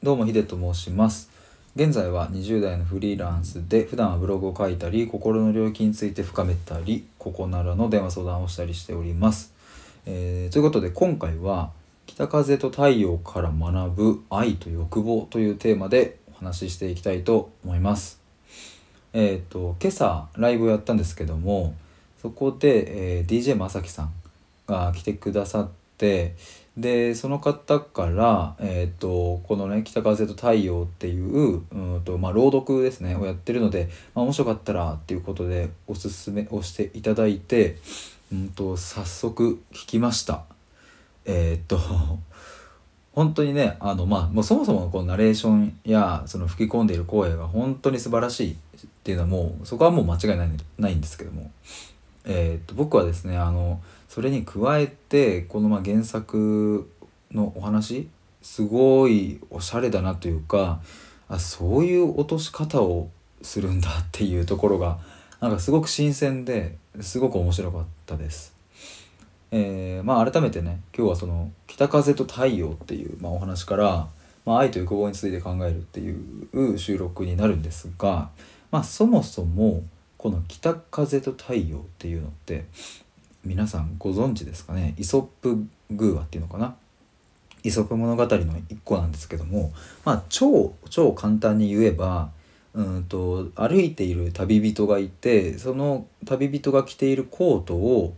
どうもヒデと申します。現在は20代のフリーランスで普段はブログを書いたり心の領域について深めたりここならの電話相談をしたりしております、えーということで今回は北風と太陽から学ぶ愛と欲望というテーマでお話ししていきたいと思います。えっ、と今朝ライブをやったんですけどもそこで、えー DJ まさきさんが来てくださってでその方から、えー、とこのね「北風と太陽」っていううんと、まあ、朗読ですねをやってるので、まあ、面白かったらっていうことでおすすめをしていただいて、うん、と早速聞きました。えっ、と本当にねあの、まあ、もうそもそもこのナレーションやその吹き込んでいる声が本当に素晴らしいっていうのはもうそこはもう間違いないないんですけども、えー、と僕はですねあのそれに加えてこのま原作のお話すごいおしゃれだなというかあそういう落とし方をするんだっていうところがなんかすごく新鮮ですごく面白かったです。えーまあ改めてね今日はその「北風と太陽」っていう、まあ、お話から、まあ、愛と欲望について考えるっていう収録になるんですが、まあ、そもそもこの「北風と太陽」っていうのって皆さんご存知ですかね？イソップ寓話っていうのかな？イソップ物語の一個なんですけどもまあ超超簡単に言えばうんと歩いている旅人がいてその旅人が着ているコートを、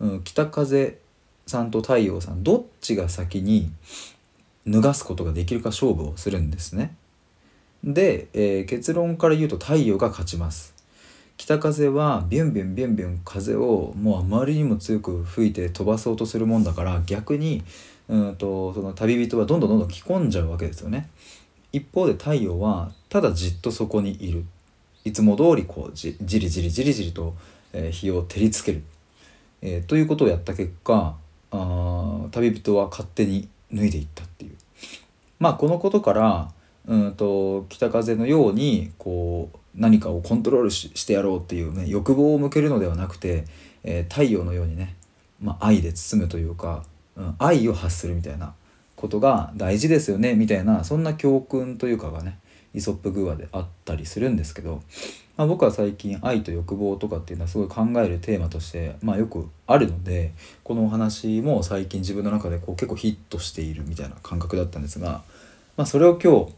うん、北風さんと太陽さんどっちが先に脱がすことができるか勝負をするんですね。で、えー結論から言うと太陽が勝ちます。北風はビュンビュンビュンビュン風をもうあまりにも強く吹いて飛ばそうとするもんだから逆にうんとその旅人はどんどんどんどん着込んじゃうわけですよね。一方で太陽はただじっとそこにいる。いつも通りこうじじりじりじりじりと、え日を照りつける、えーということをやった結果あ旅人は勝手に脱いでいったっていう。まあこのことからうんと北風のようにこう何かをコントロールしてやろうっていうね欲望を向けるのではなくて、えー太陽のようにね、まあ、愛で包むというか、うん、愛を発するみたいなことが大事ですよねみたいなそんな教訓というかがねイソップ寓話であったりするんですけど、まあ、僕は最近愛と欲望とかっていうのはすごい考えるテーマとして、まあ、よくあるのでこのお話も最近自分の中でこう結構ヒットしているみたいな感覚だったんですが、まあ、それを今日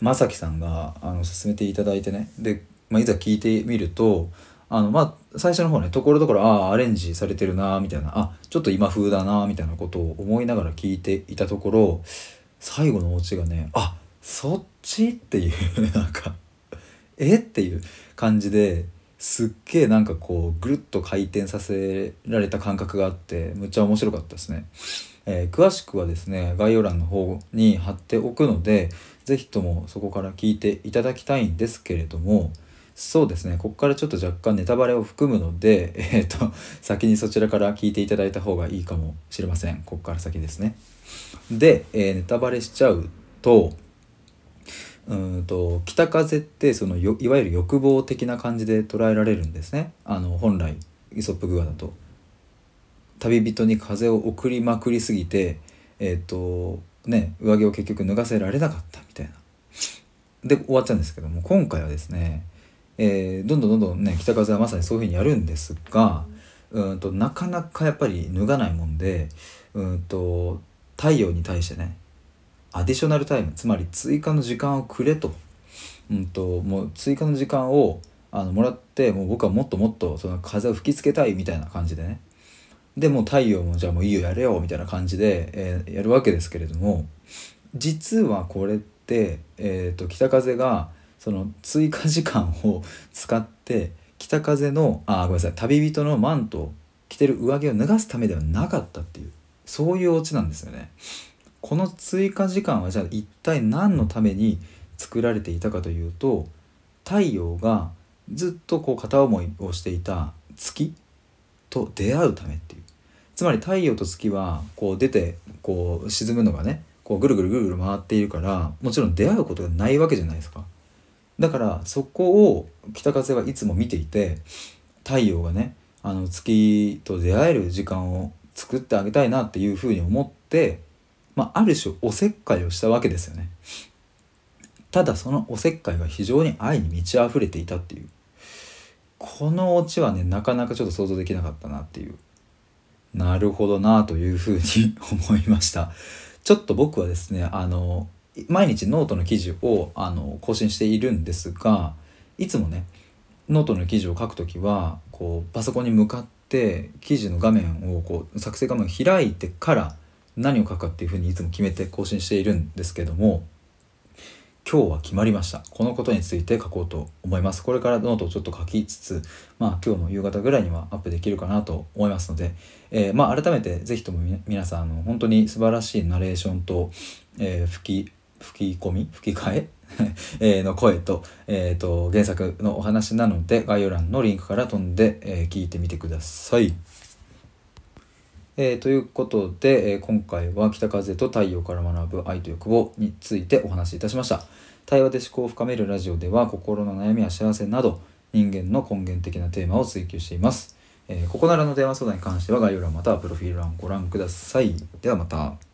まさきさんがあの勧めていただいてねで、まあ、いざ聞いてみるとあのまあ最初の方ねところどころああアレンジされてるなみたいなあちょっと今風だなみたいなことを思いながら聞いていたところ最後のオチがねあそっちっていう なんかえっていう感じですっげえなんかこうぐるっと回転させられた感覚があってむっちゃ面白かったですね。えー詳しくはですね概要欄の方に貼っておくので是非ともそこから聞いていただきたいんですけれどもそうですねここからちょっと若干ネタバレを含むので、えー、と先にそちらから聞いていただいた方がいいかもしれませんここから先ですね。で、えーネタバレしちゃうとうんと北風ってそのいわゆる欲望的な感じで捉えられるんですねあの本来イソップ寓話だと。旅人に風を送りまくりすぎてえっ、とね上着を結局脱がせられなかったみたいな。で終わっちゃうんですけども今回はですね、えーどんどんどんどんね北風はまさにそういうふうにやるんですがうんとなかなかやっぱり脱がないもんでうんと太陽に対してねアディショナルタイムつまり追加の時間をくれと,、うん、ともう追加の時間をあのもらってもう僕はもっともっとその風を吹きつけたいみたいな感じでねでも太陽もじゃあもういいよやれよみたいな感じで、えーやるわけですけれども実はこれって、えー、と北風がその追加時間を 使って北風のあごめんなさい旅人のマント着てる上着を脱がすためではなかったっていうそういうオチなんですよね。この追加時間はじゃあ一体何のために作られていたかというと太陽がずっとこう片思いをしていた月と出会うためっていうつまり太陽と月はこう出てこう沈むのがねこうぐるぐるぐるぐる回っているからもちろん出会うことがないわけじゃないですか。だからそこを北風はいつも見ていて太陽がねあの月と出会える時間を作ってあげたいなっていうふうに思ってまあ、ある種おせっかいをしたわけですよね。ただそのおせっかいが非常に愛に満ち溢れていたっていう。このオチはねなかなかちょっと想像できなかったなっていう。なるほどなというふうに思いました。ちょっと僕はですねあの毎日ノートの記事をあの更新しているんですがいつもねノートの記事を書くときはこうパソコンに向かって記事の画面をこう作成画面を開いてから何を書くかっていうふうにいつも決めて更新しているんですけども今日は決まりました。このことについて書こうと思います。これからノートをちょっと書きつつまあ今日の夕方ぐらいにはアップできるかなと思いますので、えー、まあ改めて是非とも皆さんあの本当に素晴らしいナレーションと、えー、吹き吹き込み吹き替え？の声と,、えーと、原作のお話なので概要欄のリンクから飛んで、えー、聞いてみてください。えー、ということで、えー、今回は北風と太陽から学ぶ愛と欲望についてお話しいたしました。対話で思考を深めるラジオでは心の悩みや幸せなど人間の根源的なテーマを追求しています、えー、ここならの電話相談に関しては概要欄またはプロフィール欄をご覧ください。ではまた。